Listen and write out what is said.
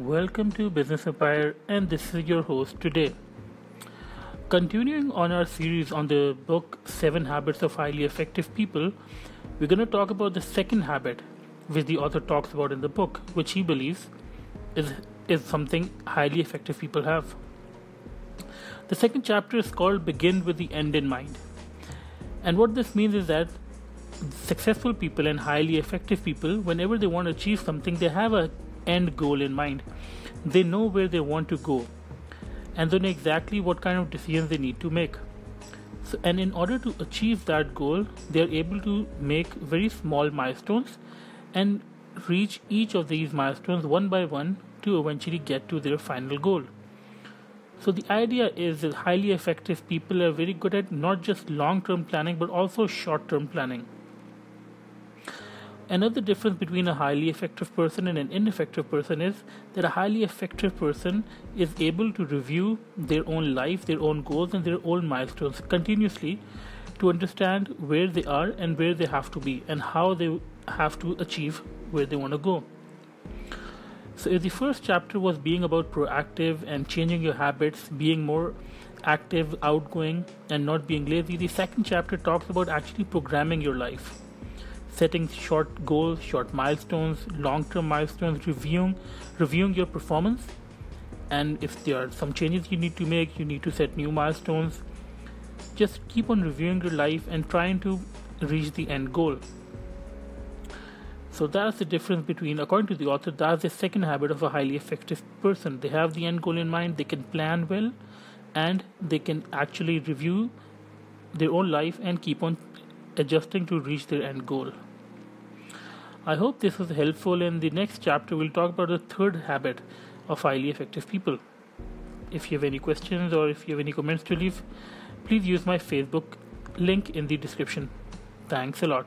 Welcome to Business Empire, and this is your host today. Continuing on our series on the book Seven Habits of Highly Effective People, we're going to talk about the second habit, which the author talks about in the book, which he believes is, is something highly effective people have. The second chapter is called Begin with the End in Mind. And what this means is that successful people and highly effective people, whenever they want to achieve something, they have a end goal in mind. They know where they want to go and they know exactly what kind of decisions they need to make. So, and in order to achieve that goal, they are able to make very small milestones and reach each of these milestones one by one to eventually get to their final goal. So the idea is that highly effective people are very good at not just long term planning but also short term planning. Another difference between a highly effective person and an ineffective person is that a highly effective person is able to review their own life, their own goals, and their own milestones continuously to understand where they are and where they have to be and how they have to achieve where they want to go. So, if the first chapter was being about proactive and changing your habits, being more active, outgoing, and not being lazy, the second chapter talks about actually programming your life setting short goals, short milestones, long-term milestones, reviewing reviewing your performance, and if there are some changes you need to make, you need to set new milestones. Just keep on reviewing your life and trying to reach the end goal. So that's the difference between, according to the author, that's the second habit of a highly effective person. They have the end goal in mind, they can plan well, and they can actually review their own life and keep on adjusting to reach their end goal. I hope this was helpful. In the next chapter, we'll talk about the third habit of highly effective people. If you have any questions or if you have any comments to leave, please use my Facebook link in the description. Thanks a lot.